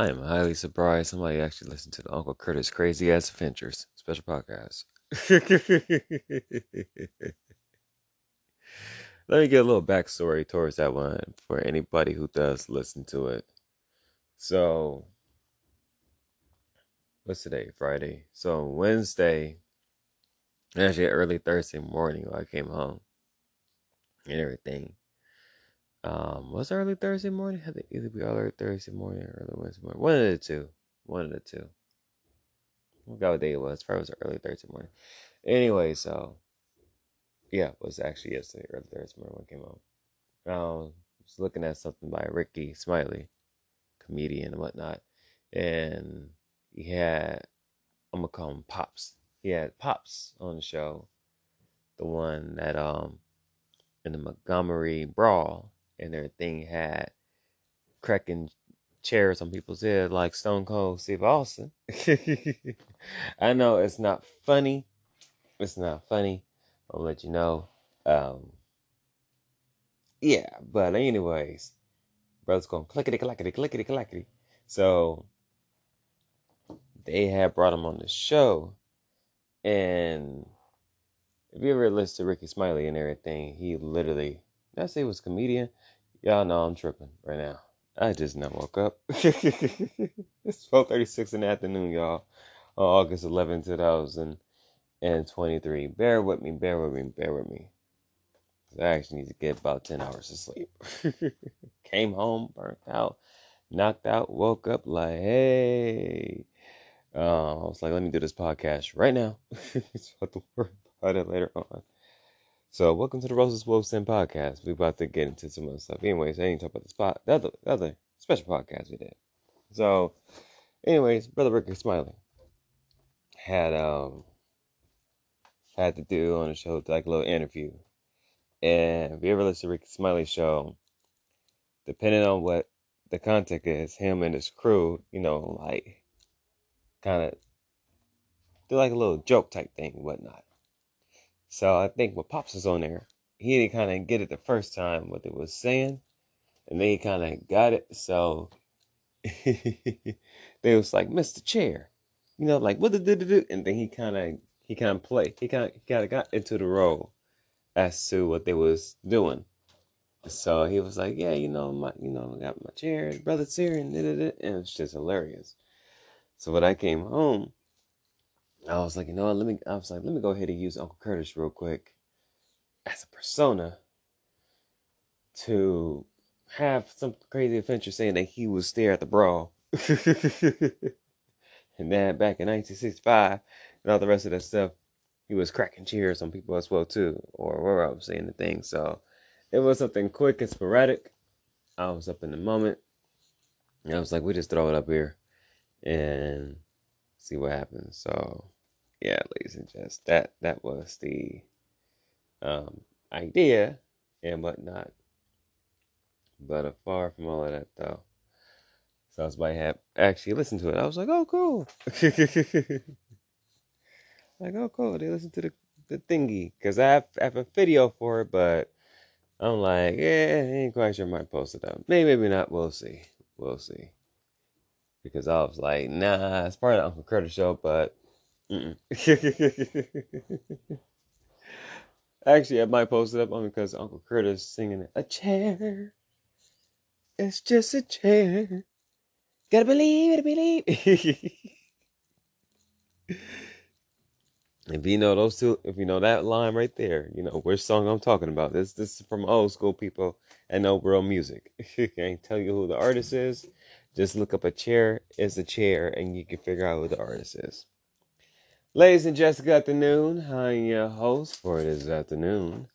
I am highly surprised somebody actually listened to the Uncle Kurtuss Crazy Ass Adventures special podcast. Let me get a little backstory towards that one for anybody who does listen to it. So, what's today? Friday. So, Wednesday, actually early Thursday morning, I came home and everything. Um, was it early Thursday morning? Had to either be early Thursday morning or early Wednesday morning. One of the two. One of the two. I forgot what day it was. Probably was early Thursday morning. Anyway, so yeah, it was actually yesterday, early Thursday morning when I came home. Um, I was looking at something by Rickey Smiley, comedian and whatnot, and he had I'm gonna call him Pops. He had Pops on the show, the one that um in the Montgomery Brawl and their thing had cracking chairs on people's head like Stone Cold Steve Austin. I know it's not funny. It's not funny. I'll let you know. Um, yeah, but anyways, brother's going clickety clackety clickety clackety. So they had brought him on the show, and if you ever listen to Rickey Smiley and everything, he literally, did I say he was comedian? Y'all know I'm tripping right now. I just now woke up. it's 12:36 in the afternoon, y'all. On August 11, 2023. Bear with me, bear with me, bear with me. I actually need to get about 10 hours of sleep. Came home, burnt out, knocked out, woke up like, hey. Uh, I was like, let me do this podcast right now. so I have to worry about it later on. So, welcome to the Roses Wolves Den podcast. We're about to get into some other stuff. Anyways, I ain't talk about the spot, the other, the other special podcast we did. So, anyways, brother Rickey Smiley had um had to do on the show like a little interview. And if you ever listen to Rickey Smiley show, depending on what the content is, him and his crew, you know, like kind of do like a little joke type thing and whatnot. So I think when Pops was on there, he didn't kind of get it the first time what they was saying, and then he kind of got it. So they was like, "Mr. Chair," you know, like what the do do, and then he kind of he kind of played. He kind of kind of got into the role as to what they was doing. So he was like, "Yeah, you know, my you know, I got my chair, brother's here, and da, da, da. and just hilarious." So when I came home, I was like, you know what? Let me. I was like, let me go ahead and use Uncle Kurtuss real quick as a persona to have some crazy adventure saying that he was there at the brawl, and then back in 1965 and all the rest of that stuff, he was cracking cheers on people as well too, or where I was saying the thing. So it was something quick and sporadic. I was up in the moment. And I was like, we just throw it up here and see what happens. So yeah, ladies and gents, that that was the um, idea and whatnot. But uh, far from all of that though. So I was by have actually listened to it. I was like, oh cool. like, oh cool. They listen to the, the thingy. Cause I have, I have a video for it, but I'm like, yeah, I ain't quite sure I might post it up. Maybe, maybe not. We'll see. We'll see. Because I was like, nah, it's part of the Uncle Kurtuss show, but Actually, I might post it up only because Uncle Kurtuss singing it. A chair. It's just a chair. Gotta believe it, believe. if you know those two, if you know that line right there, you know which song I'm talking about. This this is from old school people and know real music. I can't tell you who the artist is. Just look up a chair is a chair, and you can figure out who the artist is. Ladies and good afternoon. I'm your host for this afternoon,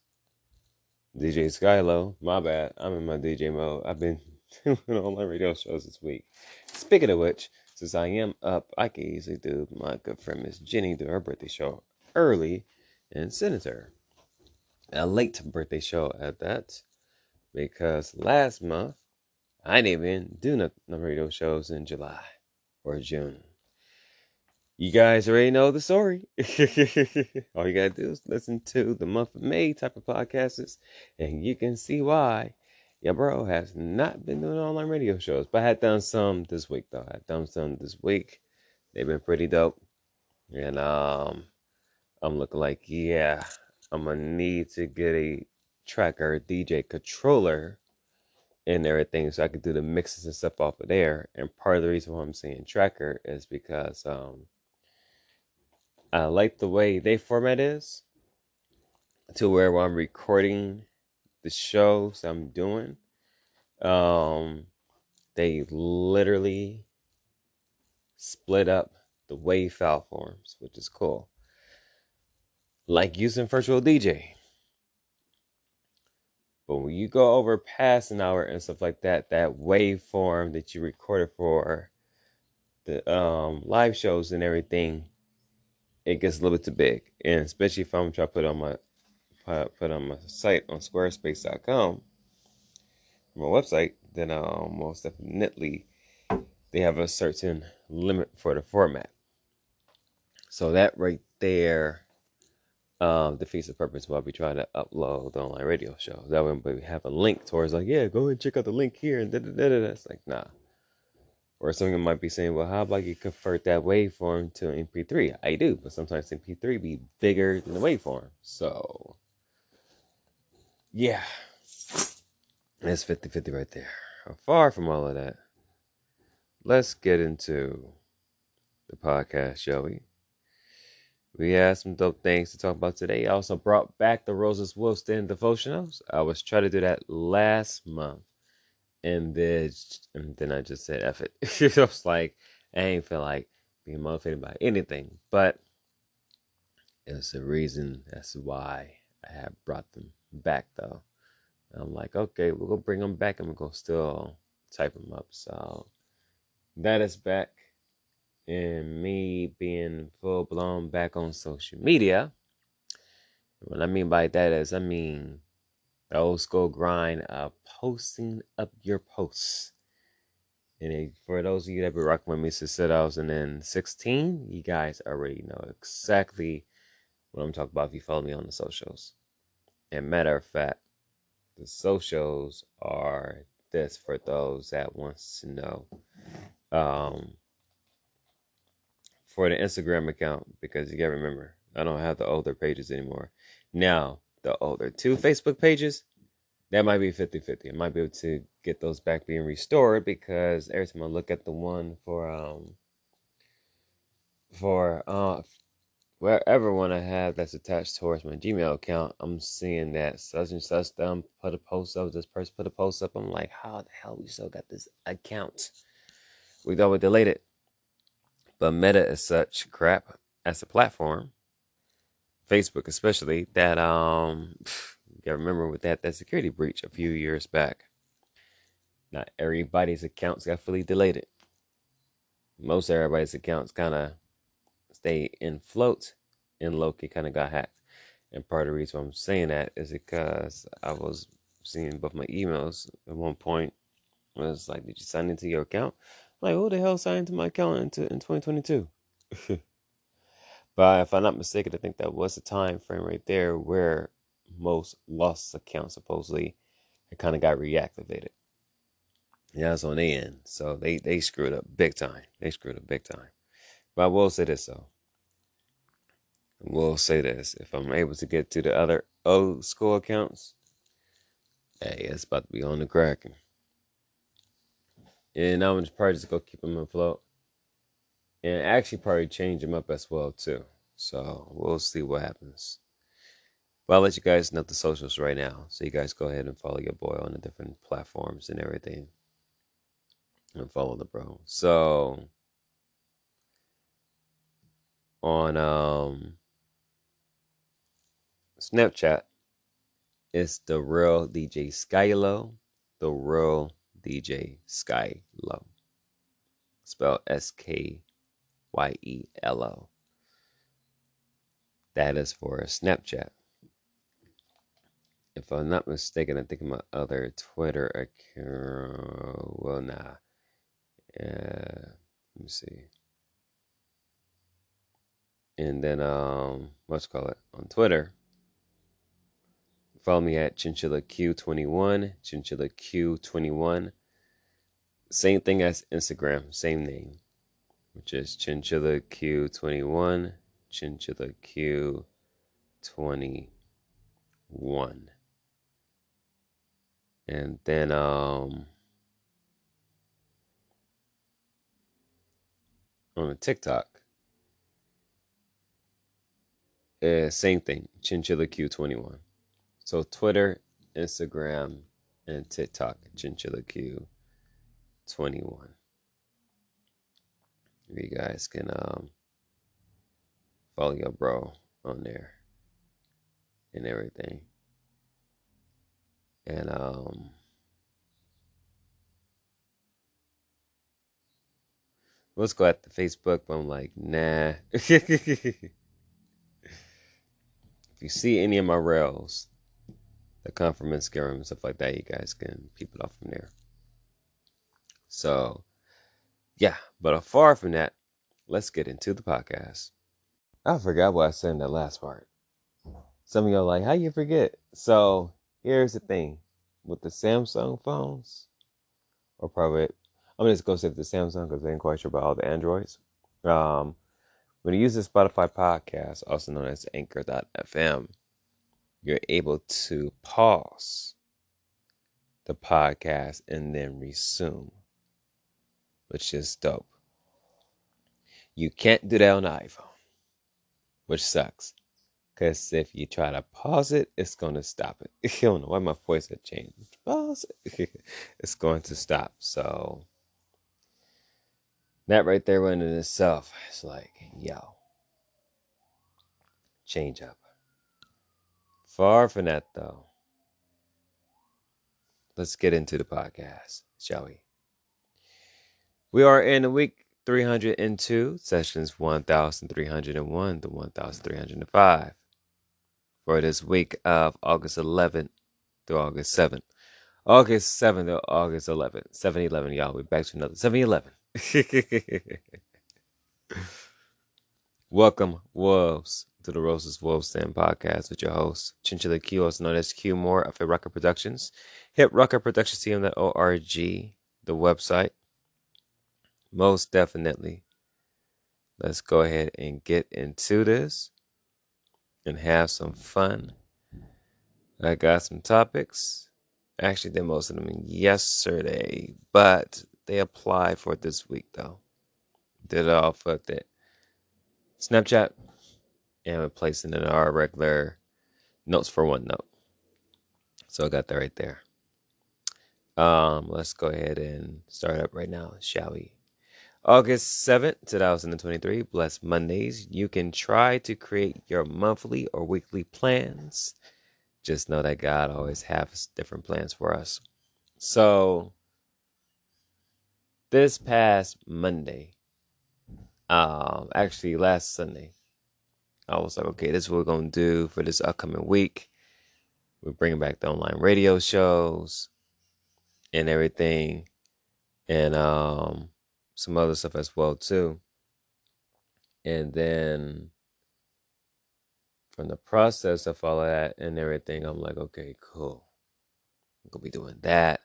DJ Skyelo. My bad, I'm in my DJ mode. I've been doing all my radio shows this week. Speaking of which, since I am up, I can easily do my good friend Miss Jenny do her birthday show early and Senator. A late birthday show at that, because last month I didn't even do no, no radio shows in July or June. You guys already know the story. All you gotta do is listen to the month of May type of podcasts, and you can see why. Yeah, bro has not been doing online radio shows, but I had done some this week though. I had done some this week. They've been pretty dope, and um, I'm looking like yeah, I'm gonna need to get a Traktor DJ controller and everything so I could do the mixes and stuff off of there. And part of the reason why I'm saying Traktor is because um, I like the way they format is to where when I'm recording the shows I'm doing, um, they literally split up the WAV file forms, which is cool. Like using Virtual DJ. But when you go over past an hour and stuff like that, that waveform that you recorded for the um, live shows and everything, it gets a little bit too big. And especially if I'm trying to put on my put on my site on squarespace.com, my website, then um, most definitely they have a certain limit for the format. So that right there um, defeats the purpose while we try to upload the online radio show. That way we have a link towards like, yeah, go and check out the link here and da da da da. It's like, nah. Or someone might be saying, well, how about you convert that waveform to MP3? I do, but sometimes MP3 be bigger than the waveform. So, yeah, it's 50 50 right there. Far from all of that, let's get into the podcast, shall we? We had some dope things to talk about today. I also brought back the Roses Wolves Den devotionals. I was trying to do that last month. And then, and then I just said, F it. it was like, I ain't feel like being motivated by anything. But it's a reason that's why I have brought them back, though. I'm like, okay, we're to bring them back and we're to still type them up. So that is back and me being full blown back on social media. What I mean by that is, I mean the old school grind of posting up your posts. And for those of you that been rocking with me since 2016, you guys already know exactly what I'm talking about if you follow me on the socials. And matter of fact, the socials are this for those that wants to know. Um, for the Instagram account because you gotta remember, I don't have the older pages anymore. Now, the older two Facebook pages, that might be 50 50. I might be able to get those back being restored because every time I look at the one for, um, for, uh, wherever one I have that's attached towards my Gmail account, I'm seeing that such and such them put a post up, this person put a post up. I'm like, how the hell we still got this account? We thought we deleted. But Meta is such crap as a platform, Facebook especially, that um, you gotta remember with that that security breach a few years back. Not everybody's accounts got fully deleted. Most everybody's accounts kind of stay in float, and Loki kind of got hacked. And part of the reason I'm saying that is because I was seeing both my emails at one point. Was like, did you sign into your account? Like, who the hell signed to my account in 2022? but if I'm not mistaken, I think that was the time frame right there where most lost accounts supposedly kind of got reactivated. Yeah, that's on the end. So they, they screwed up big time. They screwed up big time. But I will say this though. I will say this. If I'm able to get to the other old school accounts, hey, it's about to be on the cracking. And I'm just probably just go keep them afloat. And actually probably change them up as well too. So we'll see what happens. But I'll let you guys know the socials right now. So you guys go ahead and follow your boy on the different platforms and everything. And follow the bro. So on um Snapchat, it's the real DJ Skyelo, the real DJ Skyelo. Spelled S K Y E L O. That is for Snapchat. If I'm not mistaken, I think my other Twitter account. Well, nah. Uh, let me see. And then, um, what's call it on Twitter Follow me at Chinchilla Q21, Chinchilla Q21. Same thing as Instagram, same name, which is Chinchilla Q21, Chinchilla Q21. And then um on the TikTok, uh, same thing, Chinchilla Q21. So Twitter, Instagram, and TikTok, Chinchilla Q21. You guys can um, follow your bro on there and everything. And um let's go at the Facebook, but I'm like, nah. if you see any of my rails the come from and stuff like that, you guys can peep it off from there. So, yeah, but far from that, let's get into the podcast. I forgot what I said in that last part. Some of y'all like, how you forget? So here's the thing with the Samsung phones, or probably I'm just gonna say the Samsung because I ain't quite sure about all the Androids. Um, when you use the Spotify podcast, also known as Anchor.fm, you're able to pause the podcast and then resume, which is dope. You can't do that on iPhone, which sucks. Because if you try to pause it, it's going to stop it. I don't know why my voice had changed. Pause it. it's going to stop. So, that right there, went in itself, it's like, yo, change up. Far from that, though. Let's get into the podcast, shall we? We are in week 302, sessions 1301 to 1305 for this week of August 11th through August 7th. August 7th to August 11th. 7 11, y'all. We're back to another 7 11. Welcome, Wolves, to the Roses Wolves Den podcast with your host, Chinchilla Q, also known as Q Moore of Hit Rocker Productions. Hit Rocker Productions TM.org, the website most definitely. Let's go ahead and get into this and have some fun. I got some topics. Actually, did most of them yesterday, but they apply for this week though. Did it all for that Snapchat and replacing it in our regular notes for OneNote. So I got that right there. Um, let's go ahead and start up right now, shall we? August 7th, 2023, blessed Mondays. You can try to create your monthly or weekly plans. Just know that God always has different plans for us. So, this past Monday, um, actually last Sunday, I was like, okay, this is what we're going to do for this upcoming week. We're bringing back the online radio shows and everything. And, um, some other stuff as well too. And then from the process of all of that and everything, I'm like, okay, cool. I'm gonna be doing that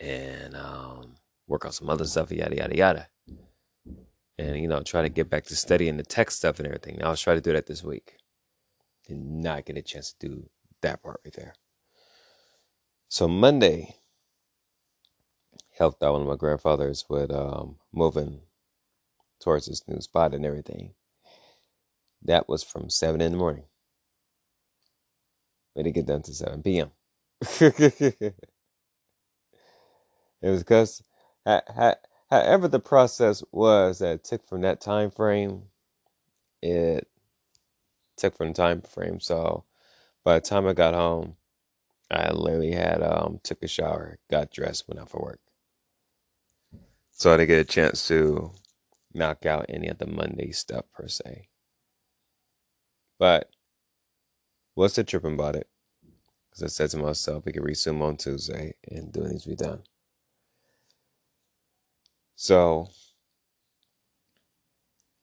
and um, work on some other stuff, yada yada yada. And you know, try to get back to studying the tech stuff and everything. Now I was trying to do that this week. Did not get a chance to do that part right there. So Monday, helped out one of my grandfathers with um, moving towards this new spot and everything. That was from 7 in the morning. We didn't get done to 7 p.m. it was because, however, the process was that took from that time frame, it took from the time frame. So by the time I got home, I literally had um took a shower, got dressed, went out for work. So I didn't get a chance to knock out any of the Monday stuff per se. But what's the tripping about it? Because I said to myself, we can resume on Tuesday and do needs to be done. So,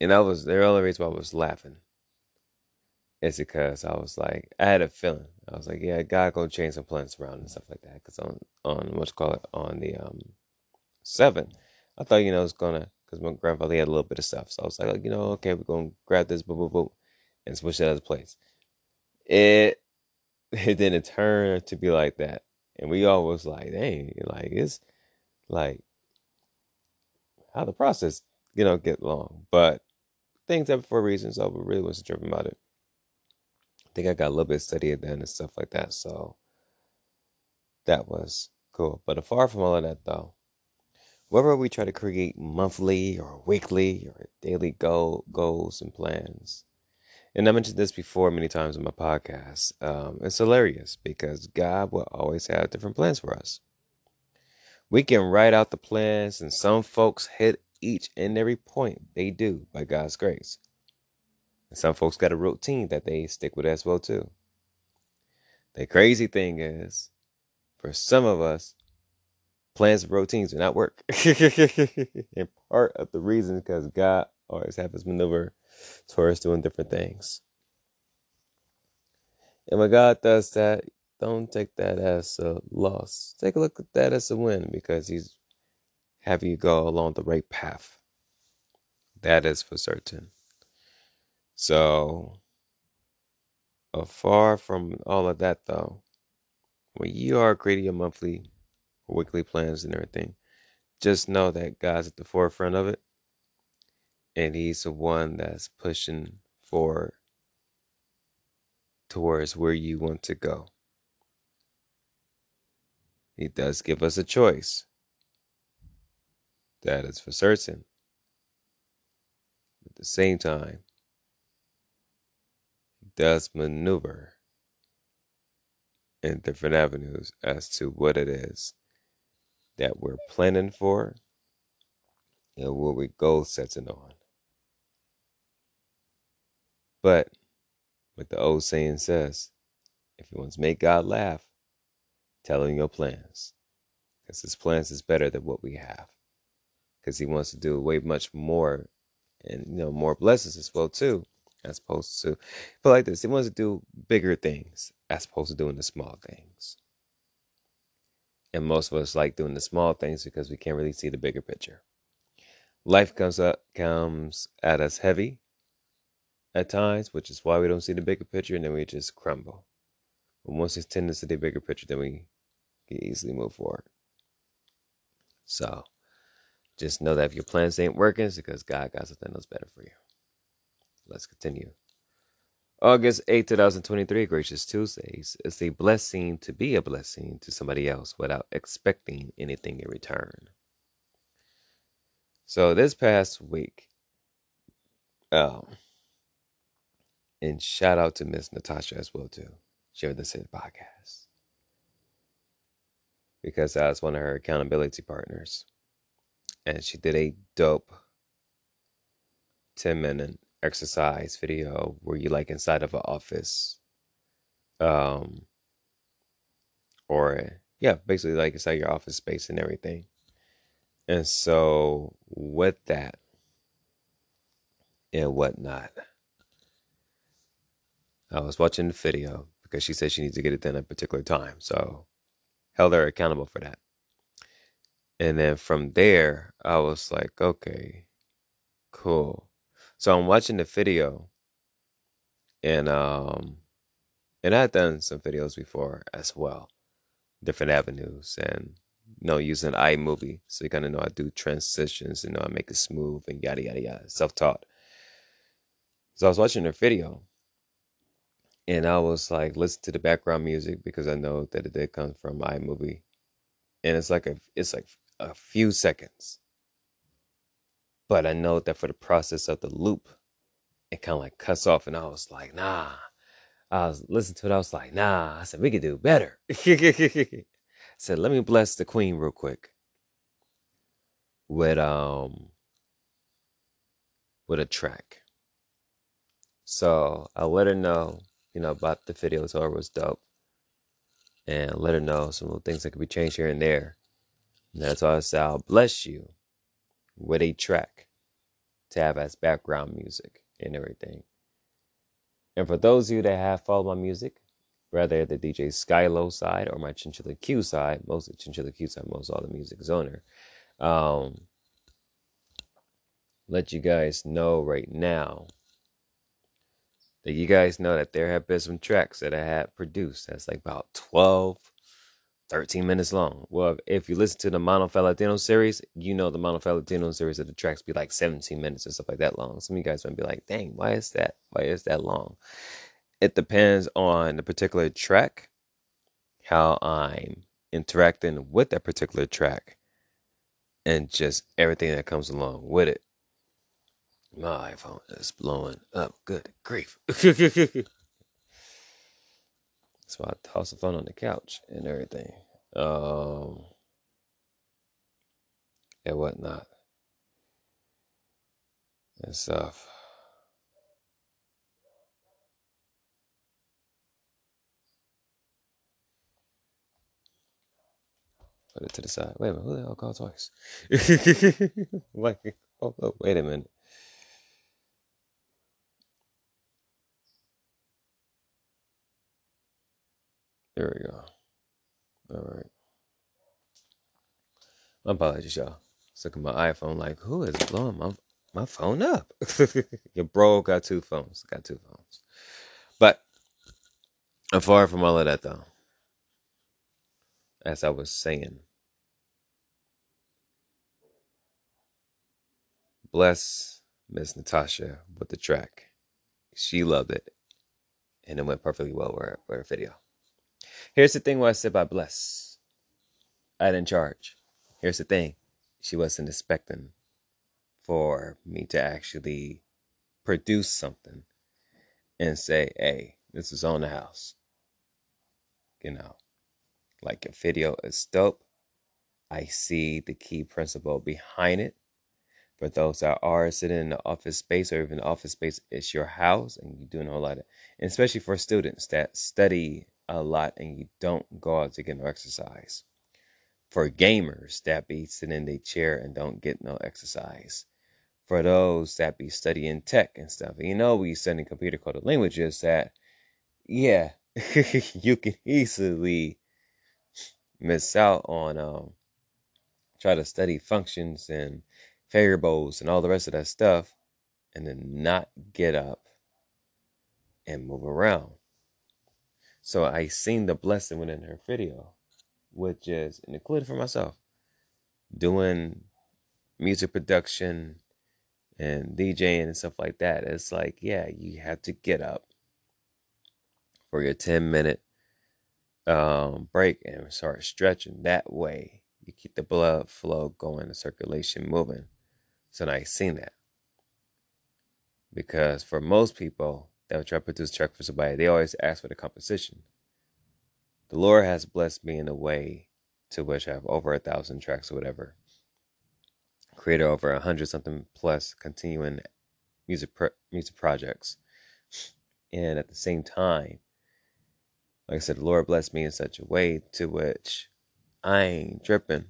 and I was the only reason why I was laughing it's because I was like, I had a feeling. I was like, yeah, I gotta go change some plants around and stuff like that. Because on on what's called on the um seven, I thought you know it was gonna because my grandfather had a little bit of stuff, so I was like, you know, okay, we're gonna grab this, boom, boom, boom, and switch it out of place. It it didn't turn to be like that, and we all was like, dang, like it's like how the process you know get long, but things happen for a reason, so I really wasn't tripping about it. I think I got a little bit steadier then and stuff like that, so that was cool. But far from all of that though, whether we try to create monthly or weekly or daily goal, goals and plans, and I mentioned this before many times in my podcast, um, it's hilarious because God will always have different plans for us. We can write out the plans, and some folks hit each and every point they do by God's grace. And some folks got a routine that they stick with as well too. The crazy thing is, for some of us, plans and routines do not work. and part of the reason is because God always have his maneuver towards doing different things. And when God does that, don't take that as a loss. Take a look at that as a win because He's having you go along the right path. That is for certain. So, far from all of that, though, when you are creating your monthly weekly plans and everything, just know that God's at the forefront of it and he's the one that's pushing forward towards where you want to go. He does give us a choice. That is for certain. At the same time, he does maneuver in different avenues as to what it is that we're planning for and what we're goal setting on. But, like the old saying says, if you want to make God laugh, tell him your plans. Because his plans is better than what we have. Because he wants to do way much more and you know more blessings as well too. As opposed to but like this, he wants to do bigger things as opposed to doing the small things. And most of us like doing the small things because we can't really see the bigger picture. Life comes up comes at us heavy at times, which is why we don't see the bigger picture and then we just crumble. But once it's tend to see the bigger picture, then we can easily move forward. So just know that if your plans ain't working, it's because God got something else better for you. Let's continue. August 8, 2023, Gracious Tuesdays. It's a blessing to be a blessing to somebody else without expecting anything in return. So this past week, um, and shout out to Miss Natasha as well too. Share this in podcast. Because I was one of her accountability partners. And she did a dope 10 minute exercise video where you like inside of an office. Um or yeah, basically like inside your office space and everything. And so with that and whatnot. I was watching the video because she said she needs to get it done at a particular time. So held her accountable for that. And then from there, I was like, okay, cool. So I'm watching the video and um and I've done some videos before as well. Different avenues and you know, using iMovie. So you kinda know I do transitions, you know, I make it smooth and yada yada yada. Self taught. So I was watching her video and I was like, listen to the background music because I know that it did come from iMovie, and it's like a it's like a few seconds, but I know that for the process of the loop, it kind of like cuts off, and I was like, nah. I was listening to it, I was like, nah. I said we could do better. I said, let me bless the queen real quick with um with a track. So I let her know you know, about the video. So it was dope. And let her know some little things that could be changed here and there. And that's why I said, I'll bless you with a track to have as background music and everything. And for those of you that have followed my music, whether the DJ Skyelo side or my Chinchilla Q side, most of Chinchilla Q side, most all the music is owner. Um, let you guys know right now that you guys know that there have been some tracks that I had produced that's like about 12, 13 minutes long. Well, if you listen to the Mono Latino series, you know the Mono Latino series of the tracks be like 17 minutes or stuff like that long. Some of you guys might be like, dang, why is that? Why is that long? It depends on the particular track, how I'm interacting with that particular track, and just everything that comes along with it. My iPhone is blowing up. Good grief. So I toss the phone on the couch and everything. Um, and whatnot. And stuff. Put it to the side. Wait a minute, who the hell called twice? like, oh, oh, wait a minute. There we go. All right. My apologies, y'all. Look at my iPhone like, who is blowing my my phone up? Your bro got two phones. Got two phones. But I'm far from all of that though. As I was saying. Bless Miss Natasha with the track. She loved it. And it went perfectly well with her, with her video. Here's the thing what I said by bless. I didn't charge. Here's the thing. She wasn't expecting for me to actually produce something and say, hey, this is on the house. You know, like a video is dope. I see the key principle behind it. For those that are sitting in the office space or even office space, it's your house and you're doing a whole lot of, and especially for students that study a lot and you don't go out to get no exercise. For gamers that be sitting in their chair and don't get no exercise. For those that be studying tech and stuff. You know, we studying computer coded languages that, yeah, you can easily miss out on um, try to study functions and variables and all the rest of that stuff and then not get up and move around. So I seen the blessing within her video, which is included for myself, doing music production and DJing and stuff like that. It's like, yeah, you have to get up for your 10 minute um, break and start stretching. That way, you keep the blood flow going, the circulation moving. So now I seen that. Because for most people, that would try to produce track for somebody, they always ask for the composition. The Lord has blessed me in a way to which I have over a thousand tracks or whatever. Created over a hundred something plus continuing music pro- music projects. And at the same time, like I said, the Lord blessed me in such a way to which I ain't tripping.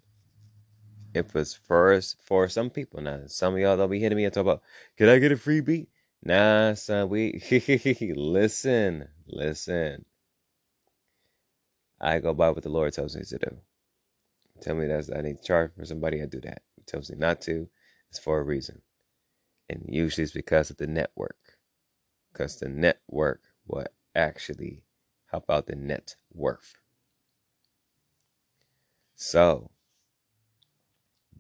It was first for some people. Now, some of y'all don't be hitting me and talk about, can I get a free beat? Nah, son, we listen, listen. I go by what the Lord tells me to do. Tell me that I need to charge for somebody, I do that. He tells me not to, it's for a reason. And usually it's because of the network. Because the network will actually help out the net worth. So,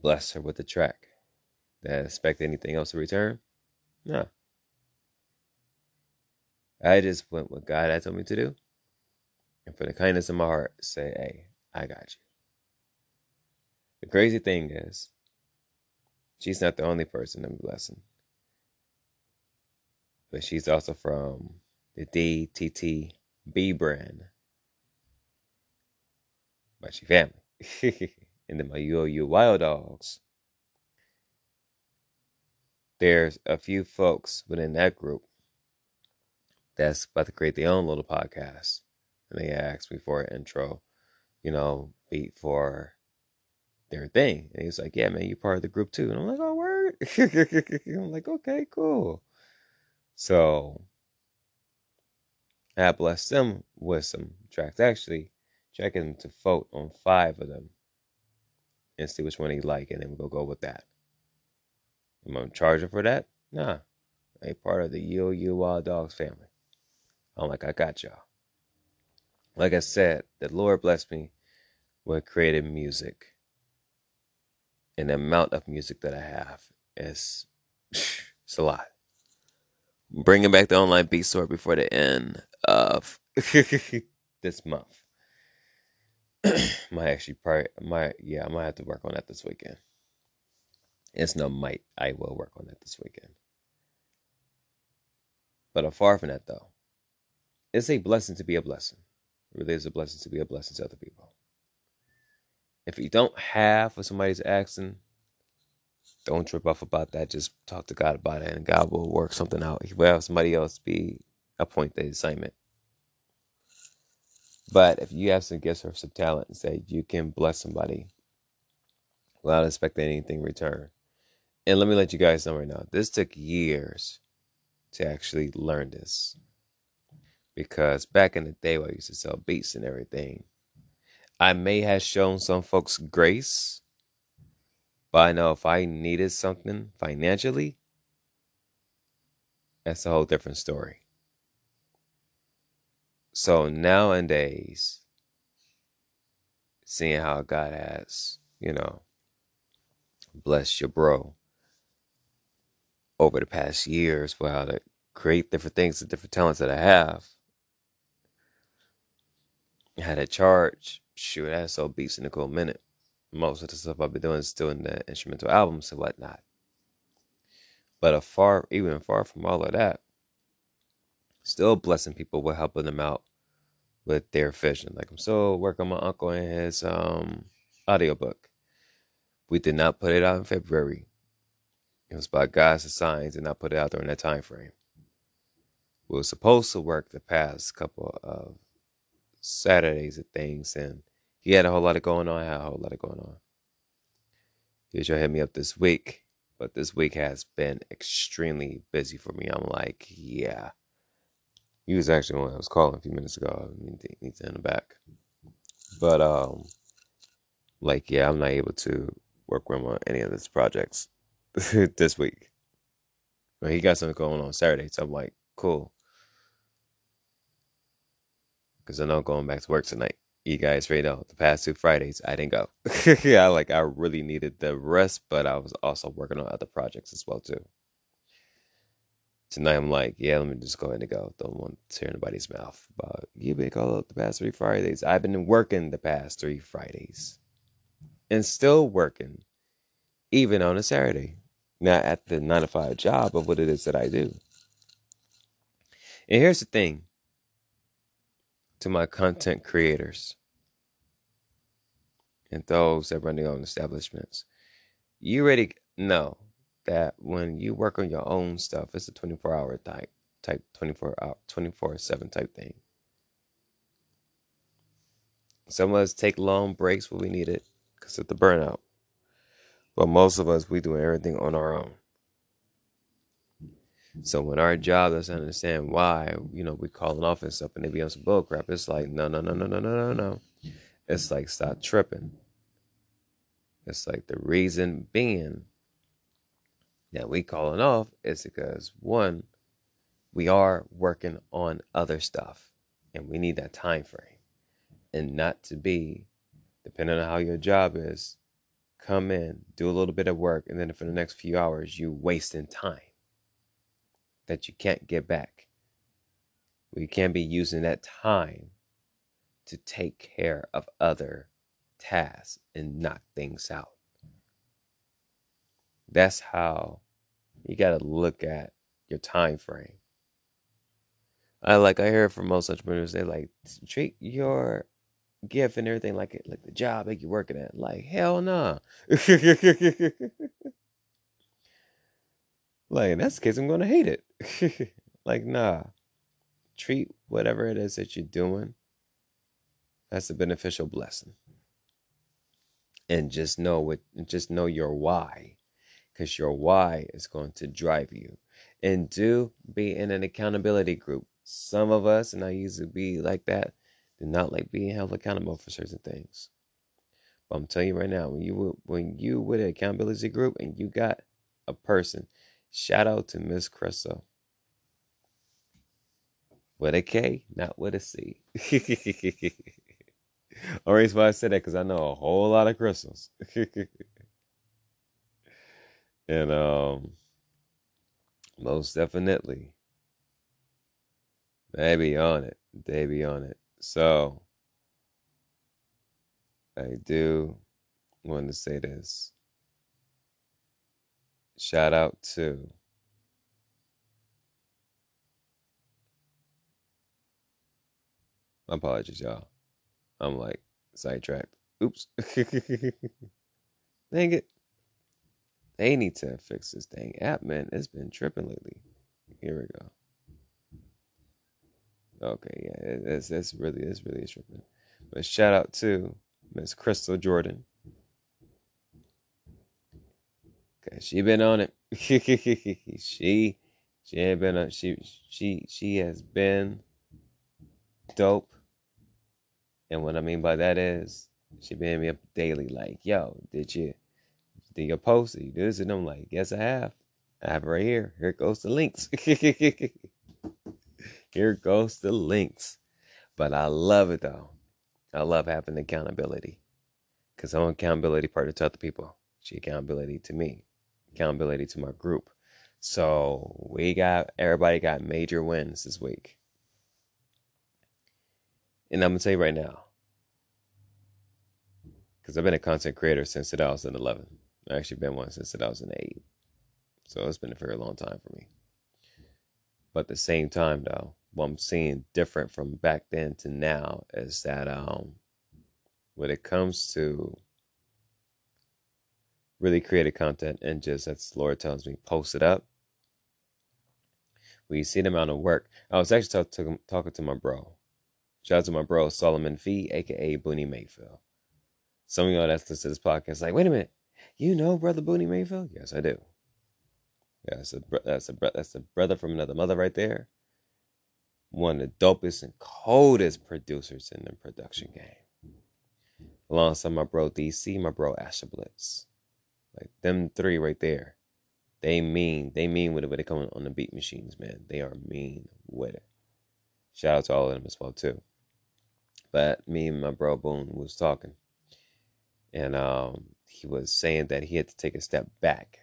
bless her with the track. Did I expect anything else to return? No. I just went what God had told me to do. And for the kindness of my heart, say, hey, I got you. The crazy thing is, she's not the only person I'm blessing. But she's also from the DTTB brand. But she family. and then my UOU Wild Dogs. There's a few folks within that group that's about to create their own little podcast. And they asked me for an intro, you know, beat for their thing. And he's like, Yeah, man, you're part of the group too. And I'm like, Oh, word. I'm like, Okay, cool. So I blessed them with some tracks. Actually, checking them to vote on five of them and see which one he like, and then we'll go with that. Am I charging for that? Nah. A part of the Yo Yo Wild Dogs family. I'm like, I got y'all. Like I said, the Lord blessed me with creative music. And the amount of music that I have is it's a lot. Bringing back the online beat store before the end of this month. might actually probably might yeah, I might have to work on that this weekend. It's no might. I will work on that this weekend. But I'm far from that though. It's a blessing to be a blessing. It really is a blessing to be a blessing to other people. If you don't have what somebody's asking, don't trip off about that. Just talk to God about it, and God will work something out. He will have somebody else be appoint the assignment. But if you have some gifts or some talent and say you can bless somebody without expecting anything in return. And let me let you guys know right now, this took years to actually learn this. Because back in the day when I used to sell beats and everything, I may have shown some folks grace, but I know if I needed something financially, that's a whole different story. So nowadays, seeing how God has, you know, blessed your bro over the past years how to create different things and different talents that I have. I had a charge. Shoot, I sold beats in a cool minute. Most of the stuff I've been doing is still in the instrumental albums and whatnot. But a far, even far from all of that, still blessing people with helping them out with their vision. Like I'm still working my uncle and his um audiobook. We did not put it out in February. It was by God's signs and not put it out during that time frame. We were supposed to work the past couple of Saturdays and things, and he had a whole lot of going on. I had a whole lot of going on. He should hit me up this week, but this week has been extremely busy for me. I'm like, yeah, he was actually one I was calling a few minutes ago. I to, to in the back. But um like yeah, I'm not able to work with him on any of his projects this week. But he got something going on Saturday, so I'm like, cool. Cause I know I'm going back to work tonight. You guys ready know the past two Fridays I didn't go. yeah, like I really needed the rest, but I was also working on other projects as well too tonight I'm like, yeah, let me just go ahead and go. Don't want to hear anybody's mouth about you've been called up the past three Fridays. I've been working the past three Fridays. And still working, even on a Saturday. Not at the nine to five job of what it is that I do. And here's the thing to my content creators and those that run their own establishments. You already know that when you work on your own stuff, it's a 24 hour type, type 24 hour, 24 7 type thing. Some of us take long breaks when we need it because of the burnout. But most of us, we do everything on our own. So when our job doesn't understand why, you know, we calling off and stuff and they be on some bull crap, it's like, no, no, no, no, no, no, no, no. It's like, stop tripping. It's like the reason being now we calling off is because one, we are working on other stuff and we need that time frame. And not to be, depending on how your job is, come in, do a little bit of work, and then for the next few hours you wasting time that you can't get back. We can't be using that time to take care of other tasks and knock things out. That's how you got to look at your time frame. I like I hear from most entrepreneurs they like treat your gift and everything like it like the job that you're working at. Like hell no. Nah. like in that case I'm gonna hate it. like nah. Treat whatever it is that you're doing. That's a beneficial blessing. And just know what just know your why because your why is going to drive you. And do be in an accountability group Some of us, and I used to be like that, do not like being held accountable for certain things. But I'm telling you right now, when you when you with an accountability group and you got a person, shout out to Miss Crystal. With a K, not with a C. Only reason why I said that because I know a whole lot of crystals. and um most definitely they be on it. They be on it. So I do want to say this. Shout out to my apologies, y'all. I'm like sidetracked. Oops. Dang it. They need to fix this dang app, man. It's been tripping lately. Here we go. Okay, yeah, it's it's really it's really tripping. But shout out to Miss Crystal Jordan. Okay, she been on it. she she ain't been on she she she has been dope. And what I mean by that is she been me up daily like, yo, did you did you post? You do this? And I'm like, yes I have. I have it right here. Here goes the links. Here goes the links. But I love it though. I love having accountability. Because I'm accountability partner to other people. She accountability to me. Accountability to my group. So we got everybody got major wins this week. And I'm gonna tell you right now. Because I've been a content creator since 2011. I've actually been one since 2008. So it's been a very long time for me. But at the same time though, what I'm seeing different from back then to now is that um, when it comes to really creative content and just as Lord tells me, post it up. We see the amount of work, I was actually talk talking to my bro. Shout out to my bro Solomon Fee, aka Booney Mayfield. Some of y'all that's listening to this podcast, like, wait a minute, you know brother Booney Mayfield? Yes, I do. Yeah, that's a that's a that's a brother from another mother right there one of the dopest and coldest producers in the production game. Alongside my bro DC, my bro Asher Blitz. Like them three right there. They mean, they mean with it when they come on the beat machines, man. They are mean with it. Shout out to all of them as well too. But me and my bro Boone was talking. And um, he was saying that he had to take a step back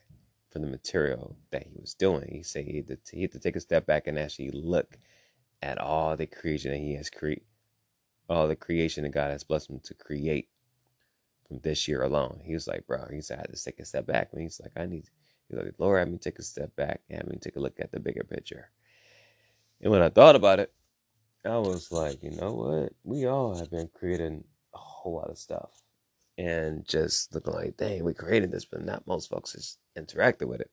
from the material that he was doing. He said he had to, he had to take a step back and actually look at all the creation that he has created, all the creation that God has blessed him to create from this year alone. He was like, bro, he said, I had to take a step back. And he's like, I need, he's like, Lord, have me take a step back and have me take a look at the bigger picture. And when I thought about it, I was like, you know what? We all have been creating a whole lot of stuff and just looking like, dang, we created this, but not most folks has interacted with it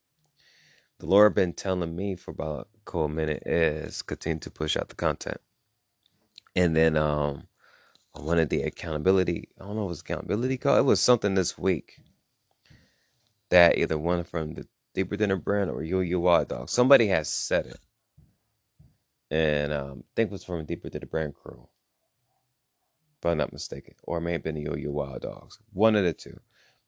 the Lord been telling me for about a cool minute is continue to push out the content. And then um I wanted the accountability. I don't know what accountability called. It was something this week that either one from the Deeper Than a Brand or Yo Yo Wild Dog. Somebody has said it. And um, I think it was from Deeper Than the Brand crew. If I'm not mistaken. Or it may have been the Yo Yo Wild Dogs. One of the two.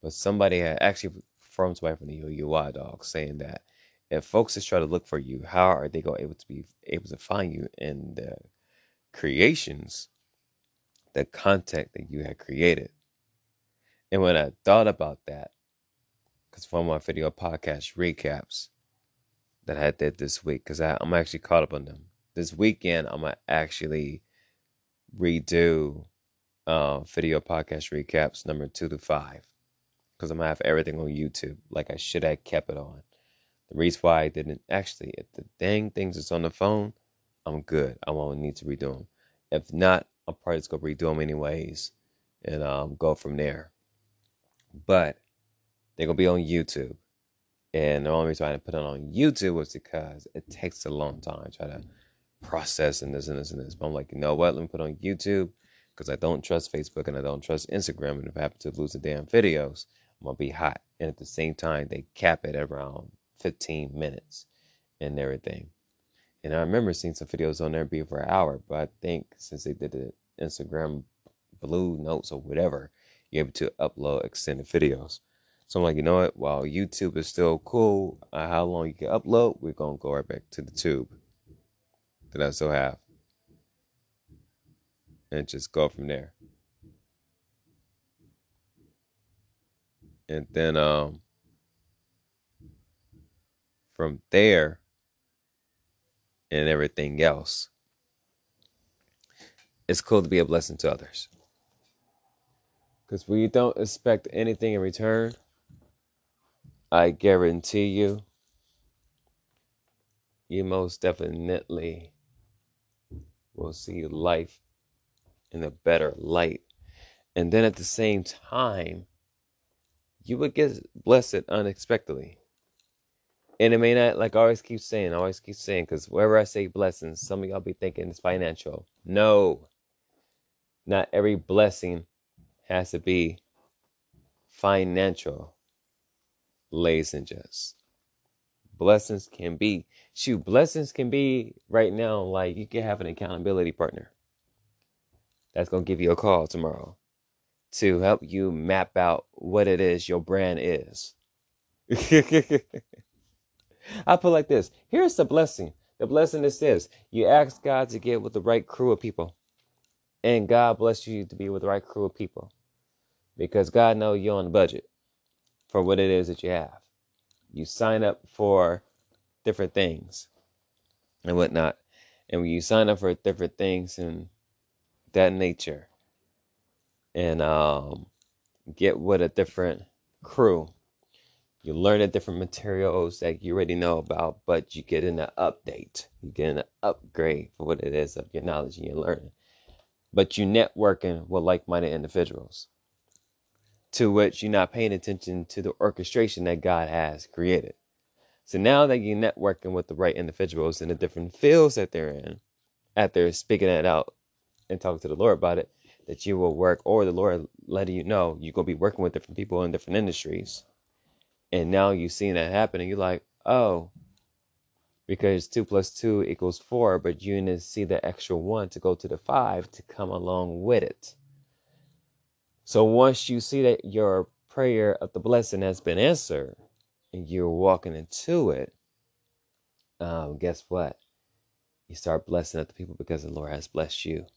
But somebody had actually from somebody from the Yo Yo Wild Dogs saying that if folks just try to look for you, how are they going able to be able to find you in the creations, the content that you had created? And when I thought about that, because from my video podcast recaps that I did this week, because I'm actually caught up on them. This weekend, I'm gonna actually redo uh, video podcast recaps number two to five, because I'm gonna have everything on YouTube like I should have kept it on. The reason why I didn't actually, if the dang things is on the phone, I'm good. I won't need to redo them. If not, I'm probably just gonna redo them anyways, and um, go from there. But they're gonna be on YouTube, and the only reason I didn't put it on YouTube was because it takes a long time to try to process and this and this and this. But I'm like, you know what? Let me put on YouTube because I don't trust Facebook and I don't trust Instagram. And if I happen to lose the damn videos, I'm gonna be hot. And at the same time, they cap it around 15 minutes and everything. And I remember seeing some videos on there be for an hour, but I think since they did the Instagram Blue Notes or whatever, you're able to upload extended videos. So I'm like, you know what? While YouTube is still cool, uh, how long you can upload, we're gonna go right back to the tube that I still have, and just go from there. And then um, from there and everything else, it's cool to be a blessing to others. Because you don't expect anything in return, I guarantee you, you most definitely will see life in a better light. And then at the same time, you would get blessed unexpectedly. And it may not, like I always keep saying, I always keep saying, because wherever I say blessings, some of y'all be thinking it's financial. No, not every blessing has to be financial, ladies and gents. Blessings can be, shoot, blessings can be right now like you can have an accountability partner that's going to give you a call tomorrow to help you map out what it is your brand is. I put like this here's the blessing. The blessing is this you ask God to get with the right crew of people, and God bless you to be with the right crew of people because God knows you're on the budget for what it is that you have. You sign up for different things and whatnot. And when you sign up for different things and that nature and um, get with a different crew, you learn the different materials that you already know about, but you get an update. You get an upgrade for what it is of your knowledge and your learning. But you networking with like-minded individuals to which you're not paying attention to the orchestration that God has created. So now that you're networking with the right individuals in the different fields that they're in, after speaking it out and talking to the Lord about it, that you will work, or the Lord letting you know you're to be working with different people in different industries. And now you've seen that happen, and you're like, oh, because two plus two equals four, but you need to see the extra one to go to the five to come along with it. So once you see that your prayer of the blessing has been answered and you're walking into it, um, guess what? You start blessing other people because the Lord has blessed you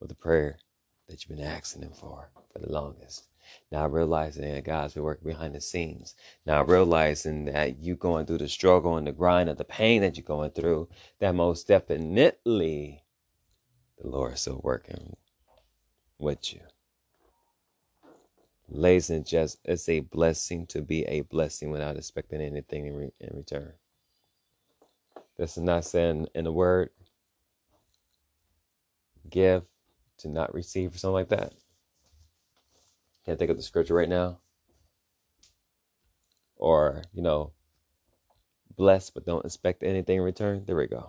with the prayer that you've been asking Him for for the longest. Now realizing that God's been working behind the scenes. Now realizing that you going through the struggle and the grind of the pain that you're going through, that most definitely the Lord is still working with you. Ladies and gents, it's a blessing to be a blessing without expecting anything in, re- in return. This is not saying in the word, give to not receive or something like that. Can't think of the scripture right now. Or, you know, bless but don't expect anything in return. There we go.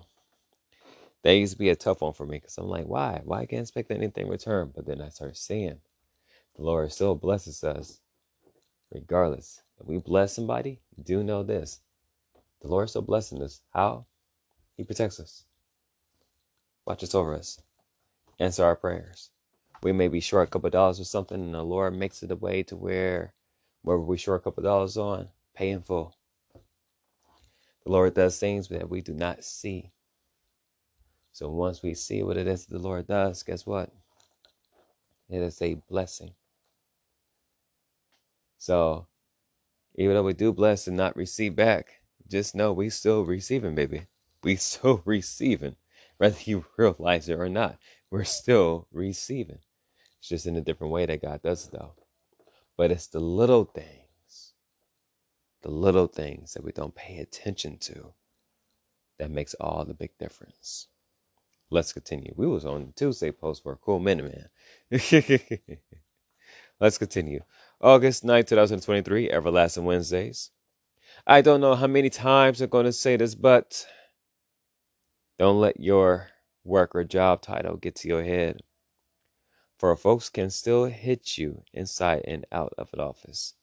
That used to be a tough one for me because I'm like, why? Why can't expect anything in return? But then I start seeing the Lord still blesses us regardless. If we bless somebody, do know this. The Lord still blessing us. How? He protects us. Watches over us. Answer our prayers. We may be short a couple dollars or something, and the Lord makes it a way to where wherever we short a couple dollars on, pay in full. The Lord does things that we do not see. So once we see what it is that the Lord does, guess what? It is a blessing. So even though we do bless and not receive back, just know we still receiving, baby. We still receiving. Whether you realize it or not, we're still receiving. It's just in a different way that God does it though. But it's the little things, the little things that we don't pay attention to that makes all the big difference. Let's continue. We was on Tuesday post for a cool minute, man. Let's continue. August 9, 2023, Everlasting Wednesdays. I don't know how many times I'm going to say this, but don't let your work or job title get to your head. For folks can still hit you inside and out of an office.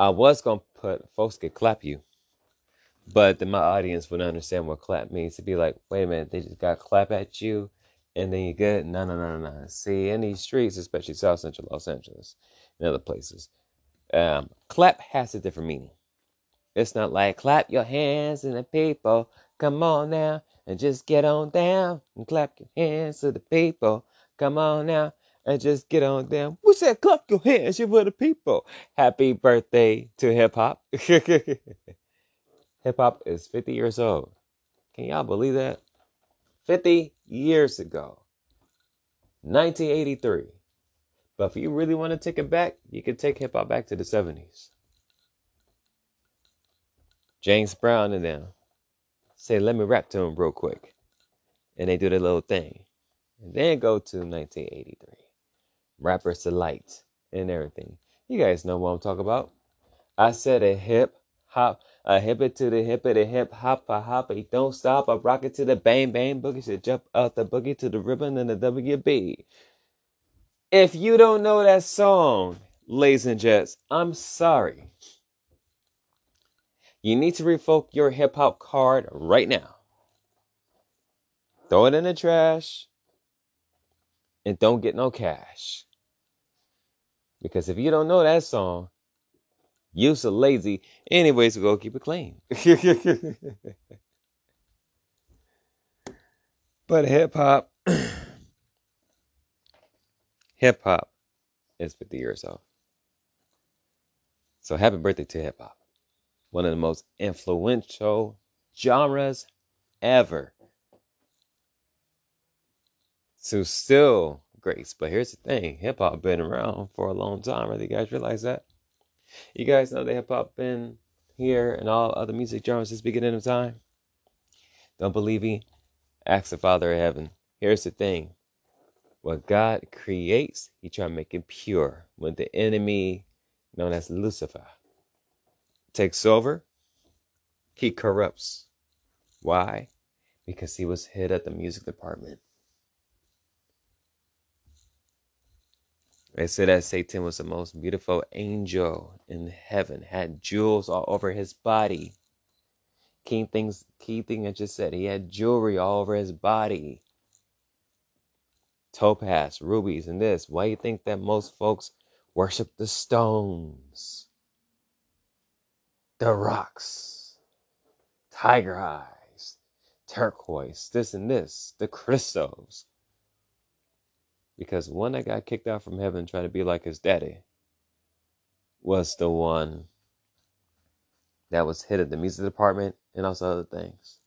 I was to put folks could clap you, But then my audience wouldn't understand what clap means to be like, wait a minute, they just got clap at you and then you're good? No, no, no, no, no. See, in these streets, especially South Central Los Angeles and other places, um, clap has a different meaning. It's not like clap your hands and the people, come on now, and just get on down and clap your hands to the people, come on now, and just get on down. Who said clap your hands you for the people? Happy birthday to hip hop. hip hop is 50 years old. Can y'all believe that? 50 years ago, 1983. But if you really want to take it back, you can take hip hop back to the 70s. James Brown and them say, let me rap to him real quick. And they do their little thing. And then go to 1983. Rappers Delight and everything. You guys know what I'm talking about. I said a hip hop, a hip it to the hip it, hip hop, a hop, don't stop, a rock it to the bang bang boogie, should jump out the boogie to the ribbon and the WB. If you don't know that song, ladies and gents, I'm sorry. You need to revoke your hip hop card right now. Throw it in the trash and don't get no cash. Because if you don't know that song, you're so lazy. Anyways, go keep it clean. but hip hop, hip hop is 50 years old. So happy birthday to hip hop one of the most influential genres ever. So still great. But here's the thing hip hop been around for a long time. Whether you guys realize that? You guys know that hip hop been here and all other music genres since beginning of time? Don't believe me? Ask the Father of Heaven. Here's the thing. What God creates, He try to make it pure. When the enemy, known as Lucifer, takes over, he corrupts. Why? Because he was hit at the music department. They said that Satan was the most beautiful angel in heaven, had jewels all over his body. Key things, key thing I just said, he had jewelry all over his body. Topaz, rubies, and this. Why you think that most folks worship the stones? The rocks, tiger eyes, turquoise, this and this, the crystals. Because one that got kicked out from heaven trying to be like his daddy was the one that was hit at the music department and also other things.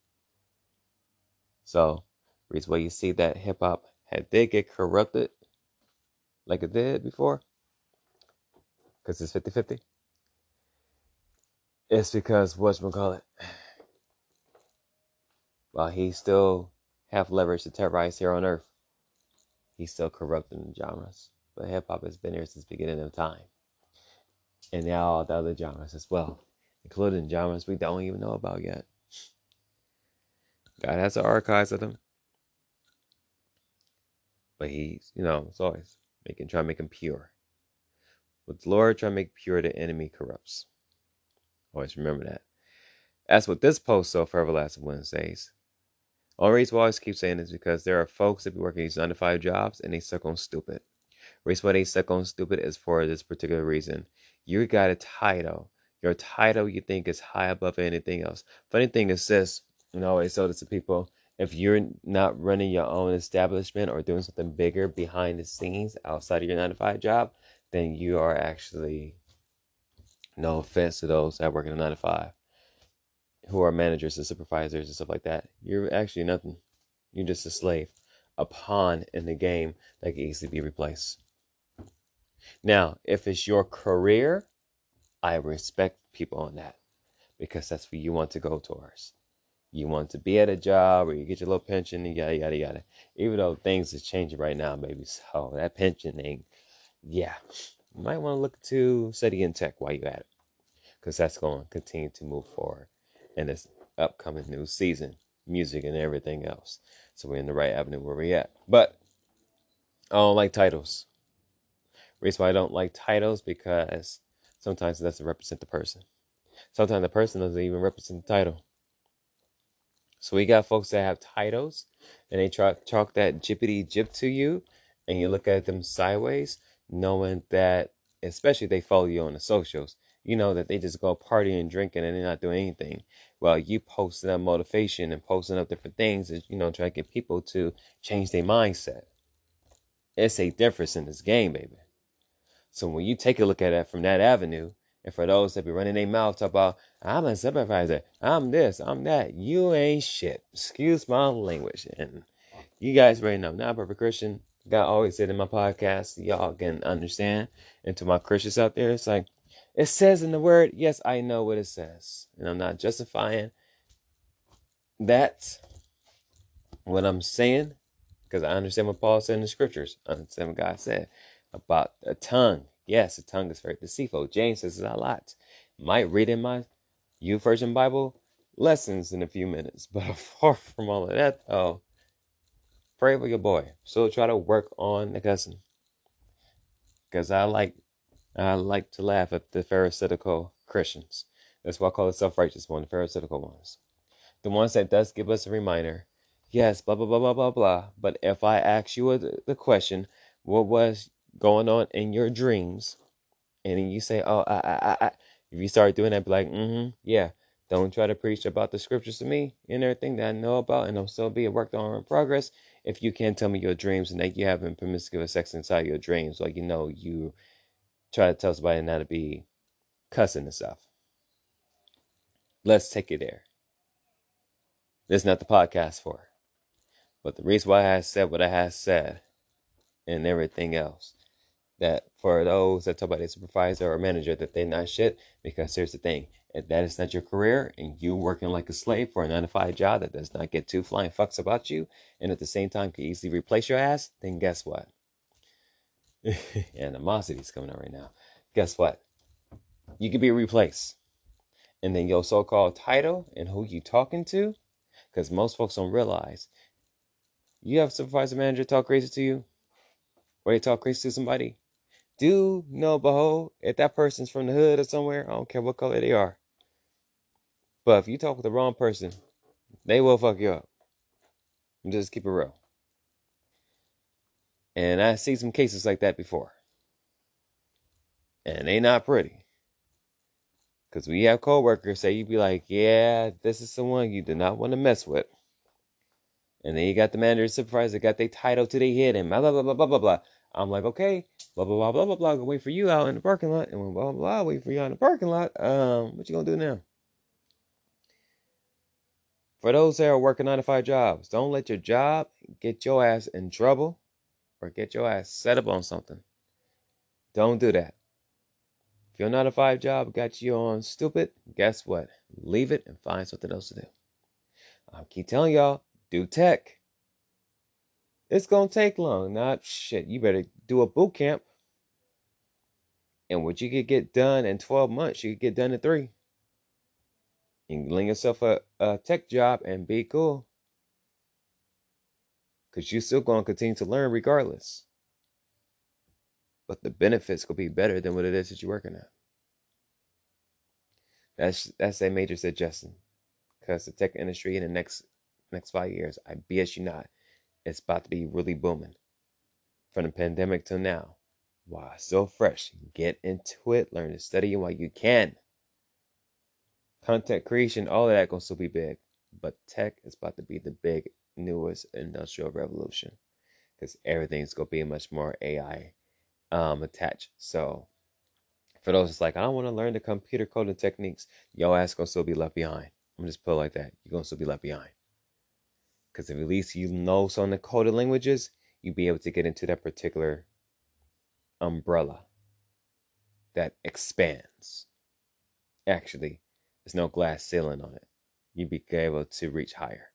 So, reason why you see that hip hop had did get corrupted like it did before, because it's 50 50. It's because what's call it? While he still have leverage to terrorize here on Earth, he's still corrupting the genres. But hip hop has been here since the beginning of time, and now all the other genres as well, including genres we don't even know about yet. God has the archives of them, but he's you know it's always making trying to make them pure. With the Lord, trying to make pure, the enemy corrupts. Always remember that. That's what this post so for Everlasting Wednesdays. Only reason why I always keep saying this because there are folks that be working these 9 to 5 jobs and they suck on stupid. The reason why they suck on stupid is for this particular reason. You got a title. Your title you think is high above anything else. Funny thing is this, and I always tell this to people, if you're not running your own establishment or doing something bigger behind the scenes outside of your 9 to 5 job, then you are actually no offense to those that work in a nine to five, who are managers and supervisors and stuff like that. You're actually nothing. You're just a slave, a pawn in the game that can easily be replaced. Now, if it's your career, I respect people on that because that's what you want to go towards. You want to be at a job where you get your little pension and yada yada yada. Even though things is changing right now, maybe so that pension thing, Yeah, you might want to look to study in tech while you're at it because that's going to continue to move forward in this upcoming new season, music and everything else. So we're in the right avenue where we're at. But I don't like titles. Reason why I don't like titles because sometimes it doesn't represent the person. Sometimes the person doesn't even represent the title. So we got folks that have titles and they talk that jippity jip to you and you look at them sideways, knowing that especially they follow you on the socials, you know that they just go partying and drinking and they're not doing anything. Well, you posting up motivation and posting up different things is you know, try to get people to change their mindset. It's a difference in this game, baby. So when you take a look at it from that avenue, and for those that be running their mouth talk about, I'm a supervisor, I'm this, I'm that, you ain't shit. Excuse my language. And you guys already know, not a perfect Christian. God always said in my podcast, y'all can understand. And to my Christians out there, it's like, it says in the word, yes, I know what it says. And I'm not justifying that, what I'm saying, because I understand what Paul said in the scriptures. I understand what God said about a tongue Yes, a tongue is very deceitful. James says it a lot. Might read in my YouVersion Bible lessons in a few minutes. But apart from all of that, though, pray for your boy. So try to work on the cussing. Because I like I like to laugh at the pharisaical Christians. That's why I call the self-righteous one, the pharisaical ones. The ones that does give us a reminder. Yes, blah blah blah blah blah blah. But if I ask you the question, what was going on in your dreams, and then you say, "Oh, I, I, I," if you start doing that, be like, "Mm-hmm, yeah." Don't try to preach about the scriptures to me and everything that I know about, and I'll still be a work on in progress. If you can't tell me your dreams and that you having promiscuous sex inside your dreams, like you know, you try to tell somebody not to be cussing and stuff. Let's take it there. This is not the podcast for. But the reason why I said what I have said and everything else that for those that talk about a supervisor or manager that they're not shit because here's the thing if that is not your career and you working like a slave for a nine to five job that does not get two flying fucks about you and at the same time can easily replace your ass then guess what? Animosity's coming out right now. Guess what? You could be replaced. And then your so-called title and who you talking to because most folks don't realize you have a supervisor manager talk crazy to you or they talk crazy to somebody do know, behold, if that person's from the hood or somewhere, I don't care what color they are. But if you talk with the wrong person, they will fuck you up. Just keep it real. And I see some cases like that before. And they not pretty. Because we have coworkers say you be like, yeah, this is someone you do not want to mess with. And then you got the manager the supervisor got their title to their head and blah blah blah blah blah blah blah. I'm like, okay, blah blah blah blah blah blah. Gonna wait for you out in the parking lot, and blah blah blah. Wait for you out in the parking lot. Um, what you gonna do now? For those that are working nine to five jobs, don't let your job get your ass in trouble or get your ass set up on something. Don't do that. If your nine to five job got you on stupid, guess what? Leave it and find something else to do. I keep telling y'all, do tech. It's gonna take long. Not shit. You better do a boot camp. And what you could get done in 12 months, you could get done in three. You can link yourself a, a tech job and be cool. Because you're still going to continue to learn regardless. But the benefits could be better than what it is that you're working at. That's that's a major suggestion. Because the tech industry in the next next five years, I BS you not, it's about to be really booming. From the pandemic till now. Wow, still fresh. Get into it. Learn to study while you can. Content creation, all of that gonna still be big. But tech is about to be the big newest industrial revolution. Because everything's gonna be much more AI um, attached. So for those it's like, I don't want to learn the computer coding techniques, your ass gonna still be left behind. I'm just put it like that. You're gonna still be left behind. Because if at least you know some of the coded languages, you'll be able to get into that particular umbrella that expands. Actually, there's no glass ceiling on it. You'll be able to reach higher.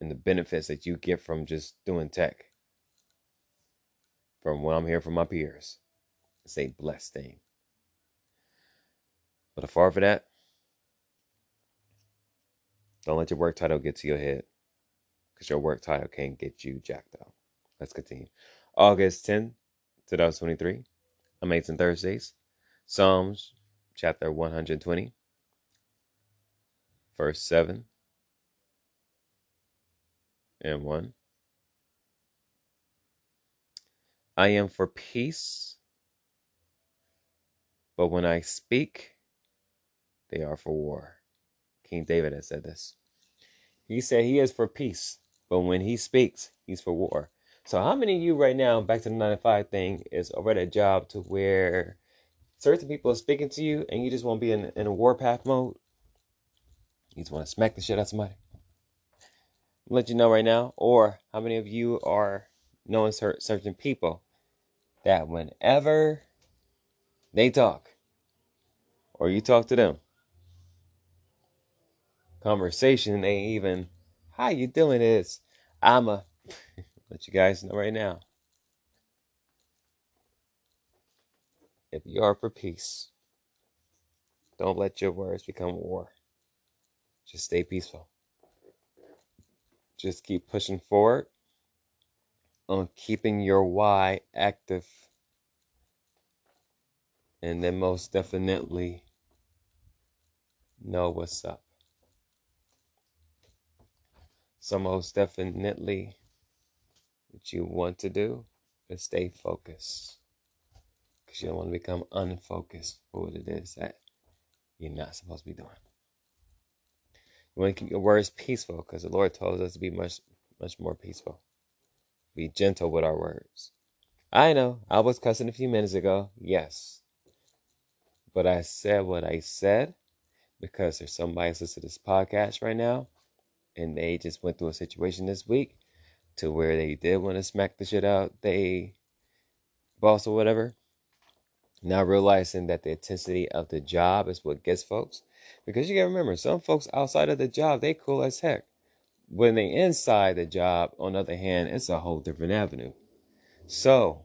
And the benefits that you get from just doing tech, from what I'm hearing from my peers, it's a blessed thing. But afar for that, don't let your work title get to your head because your work title can't get you jacked up. Let's continue. August 10, 2023. Amazing Thursdays. Psalms chapter 120, verse 7 and 1. I am for peace, but when I speak, they are for war. King David has said this. He said he is for peace, but when he speaks, he's for war. So, how many of you right now, back to the 9 to 5 thing, is already a job to where certain people are speaking to you and you just want to be in, in a warpath mode? You just want to smack the shit out of somebody? I'll let you know right now. Or how many of you are knowing certain people that whenever they talk or you talk to them, conversation they even, how you doing is, I'ma let you guys know right now. If you are for peace, don't let your words become war. Just stay peaceful. Just keep pushing forward on keeping your why active. And then most definitely know what's up. So most definitely what you want to do is stay focused. Because you don't want to become unfocused for what it is that you're not supposed to be doing. You want to keep your words peaceful because the Lord tells us to be much, much more peaceful. Be gentle with our words. I know, I was cussing a few minutes ago, yes. But I said what I said because there's somebody listening to this podcast right now and they just went through a situation this week to where they did want to smack the shit out they boss or whatever. Now realizing that the intensity of the job is what gets folks. Because you gotta remember, some folks outside of the job, they cool as heck. When they inside the job, on the other hand, it's a whole different avenue. So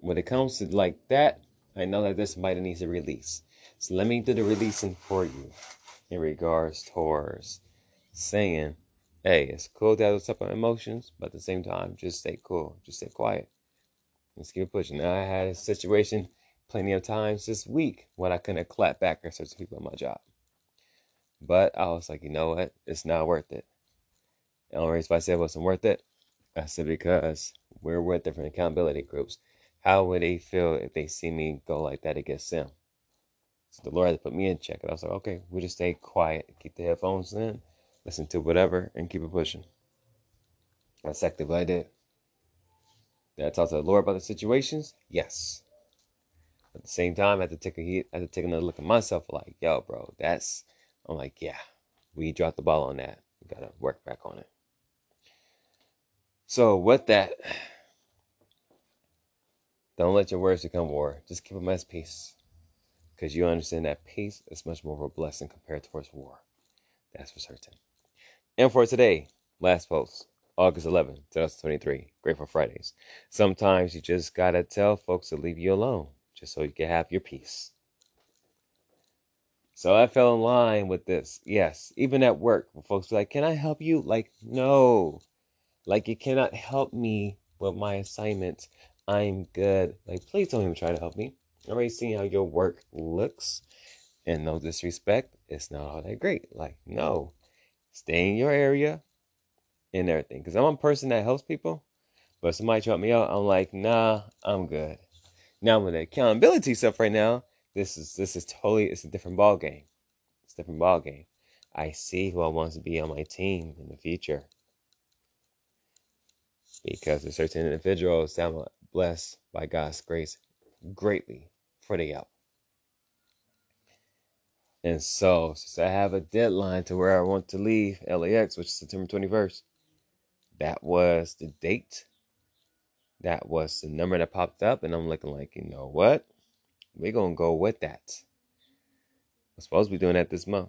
when it comes to like that, I know that this might need to release. So let me do the releasing for you in regards towards saying, hey, it's cool to have those type of emotions, but at the same time, just stay cool, just stay quiet. Let's keep pushing. Now, I had a situation plenty of times this week when I couldn't clap back at certain people at my job. But I was like, you know what? It's not worth it. The only reason I said it wasn't worth it, I said because we're with different accountability groups. How would they feel if they see me go like that against them? So the Lord had to put me in check. And I was like, okay, we'll just stay quiet, keep the headphones in, listen to whatever, and keep it pushing. That's exactly what I did. Did I talk to the Lord about the situations? Yes. At the same time, I had to take a heat, I had to take another look at myself like, yo, bro, that's I'm like, yeah, we dropped the ball on that. We gotta work back on it. So with that, don't let your words become war. Just keep them as peace. Because you understand that peace is much more of a blessing compared towards war. That's for certain. And for today, last post, August 11, 2023, Grateful Fridays. Sometimes you just gotta tell folks to leave you alone just so you can have your peace. So I fell in line with this. Yes, even at work, folks are like, Can I help you? Like, no. Like, you cannot help me with my assignments. I'm good. Like, please don't even try to help me. I already seen how your work looks. And no disrespect, it's not all that great. Like, no stay in your area and everything. Because I'm a person that helps people, but somebody drop me out, I'm like, nah, I'm good. Now with the accountability stuff right now, this is this is totally it's a different ball game. It's a different ball game. I see who I want to be on my team in the future. Because there's certain individuals that I'm blessed by God's grace greatly for the help. And so, since I have a deadline to where I want to leave LAX, which is September 21st, that was the date. That was the number that popped up. And I'm looking like, you know what? We're going to go with that. I'm supposed to be doing that this month.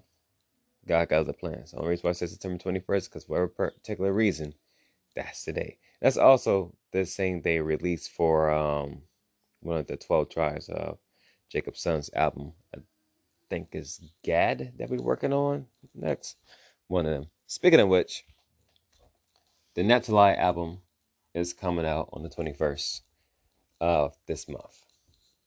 God got other plans. The only reason why I said September 21st because for a particular reason, that's the day. That's also the same day released for um, one of the 12 tribes of Jacob Son's album, think is Gad that we're working on next. One of them. Speaking of which, the Naphtali album is coming out on the 21st of this month.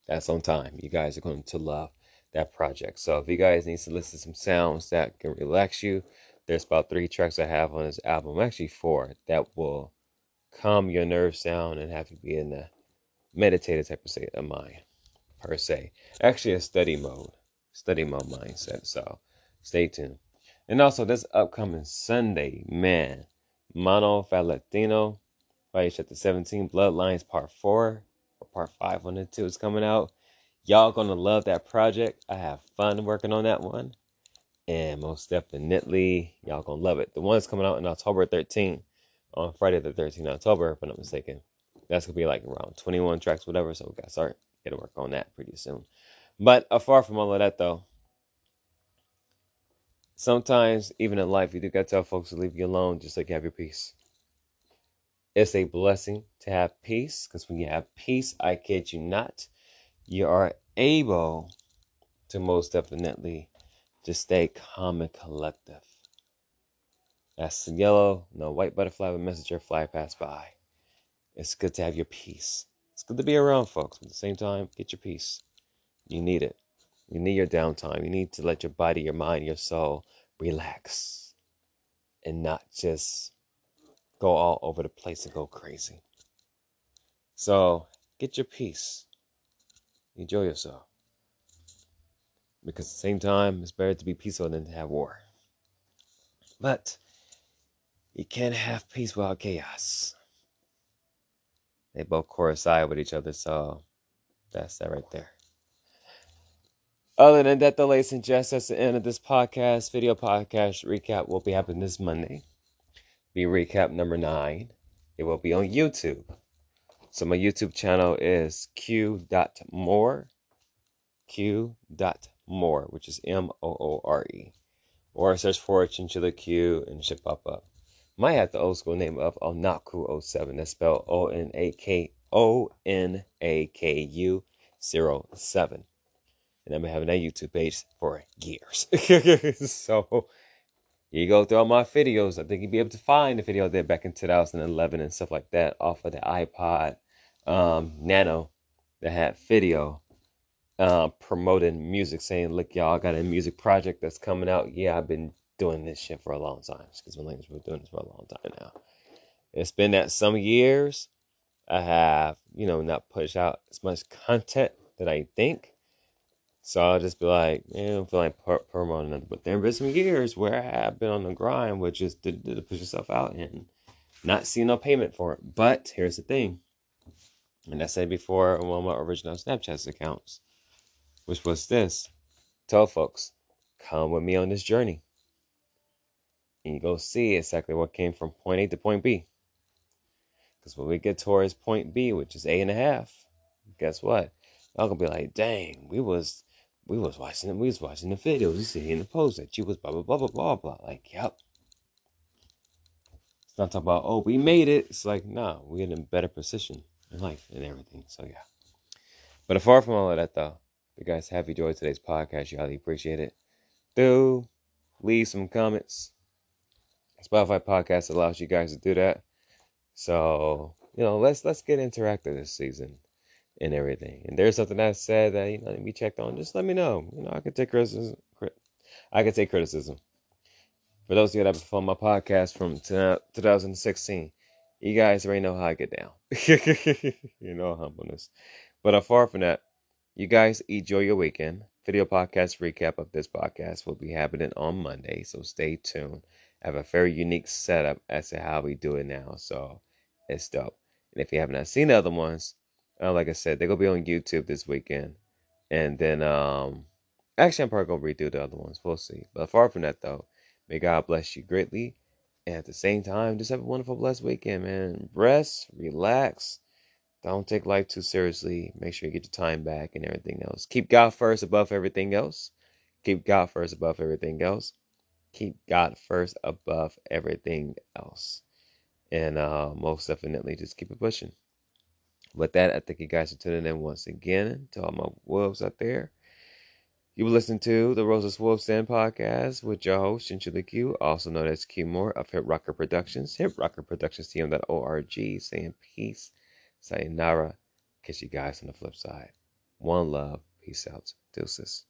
That's on time. You guys are going to love that project. So if you guys need to listen to some sounds that can relax you, there's about three tracks I have on this album, actually four, that will calm your nerves down and have you be in the meditative type of state of mind, per se. Actually, a study mode, study my mindset. So stay tuned. And also, this upcoming Sunday, man, Mono Latino, Fire Chapter 17, Bloodlines Part 4, or Part 5 on it too, is coming out. Y'all gonna love that project. I have fun working on that one. And most definitely, y'all gonna love it. The one's coming out in October 13th, on Friday the 13th October, if I'm not mistaken. That's gonna be like around 21 tracks, whatever. So we gotta start get to work on that pretty soon. But uh, afar from all of that, though, sometimes even in life, you do gotta tell folks to leave you alone, just like you have your peace. It's a blessing to have peace, because when you have peace, I kid you not, you are able to most definitely just stay calm and collective. That's the yellow, no white butterfly but messenger fly pass by. It's good to have your peace. It's good to be around folks, but at the same time, get your peace. You need it. You need your downtime. You need to let your body, your mind, your soul relax and not just go all over the place and go crazy. So get your peace. Enjoy yourself. Because at the same time, it's better to be peaceful than to have war. But you can't have peace without chaos. They both coincide with each other, so that's that right there. Other than that, the ladies and gents, that's the end of this podcast. Video podcast recap will be happening this Monday. Be recap number nine. It will be on YouTube. So my YouTube channel is q.more, q.more, which is M O O R E. Or search for Chinchilla Q and should pop up. Might have the old school name of Onaku07. That's spelled O N A K O N A K U 07. And I've been having that YouTube page for years. so you go through all my videos. I think you'd be able to find the video there back in 2011 and stuff like that off of the iPod um, Nano that had video uh, promoting music, saying, "Look, y'all, I got a music project that's coming out. Yeah, I've been doing this shit for a long time. Because my language been doing this for a long time now. It's been that some years I have, you know, not pushed out as much content that I think. So I'll just be like, man, I'm feeling feel like promoting it. But there have been some years where I have been on the grind, which is to, to push yourself out and not see no payment for it. But here's the thing and I said before on one of my original Snapchat accounts, which was this tell folks, come with me on this journey. And you go see exactly what came from point A to point B. Because when we get towards point B, which is A and a half, guess what? I'm gonna be like, dang, we was we was watching we was watching the videos, we see in the post that you was blah blah blah blah blah blah. Like, yep. It's not talking about, oh, we made it. It's like, nah, we're in a better position in life and everything. So yeah. But apart from all of that though, you guys have enjoyed today's podcast. You highly appreciate it. Do leave some comments. Spotify podcast allows you guys to do that. So, you know, let's let's get interactive this season and everything. And there's something I said that you know be checked on, just let me know. You know, I can take criticism. I can take criticism. For those of you that have followed my podcast from 2016, you guys already know how I get down. you know humbleness. But apart from that, you guys enjoy your weekend. Video podcast recap of this podcast will be happening on Monday, so stay tuned. I have a very unique setup as to how we do it now, so it's dope. And if you haven't seen the other ones, uh, like I said, they're gonna be on YouTube this weekend, and then um, actually I'm probably gonna redo the other ones. We'll see. But far from that, though, may God bless you greatly. And at the same time, just have a wonderful, blessed weekend, man. Rest, relax. Don't take life too seriously. Make sure you get your time back and everything else. Keep God first above everything else. Keep God first above everything else. Keep God first above everything else. And uh, most definitely just keep it pushing. With that, I thank you guys for tuning in once again to all my wolves out there. You will listen to the Roses Wolves Den podcast with your host, Chinchilla Q, also known as Q Moore of Hip Rocker Productions, Hip Rocker Productions TM.org, saying peace, sayonara. Catch you guys on the flip side. One love. Peace out. Deuces.